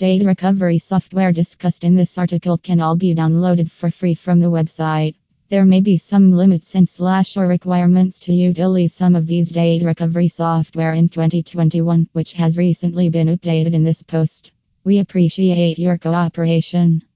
Data recovery software discussed in this article can all be downloaded for free from the website. There may be some limits and slash or requirements to utilize some of these data recovery software in 2021, which has recently been updated in this post. We appreciate your cooperation.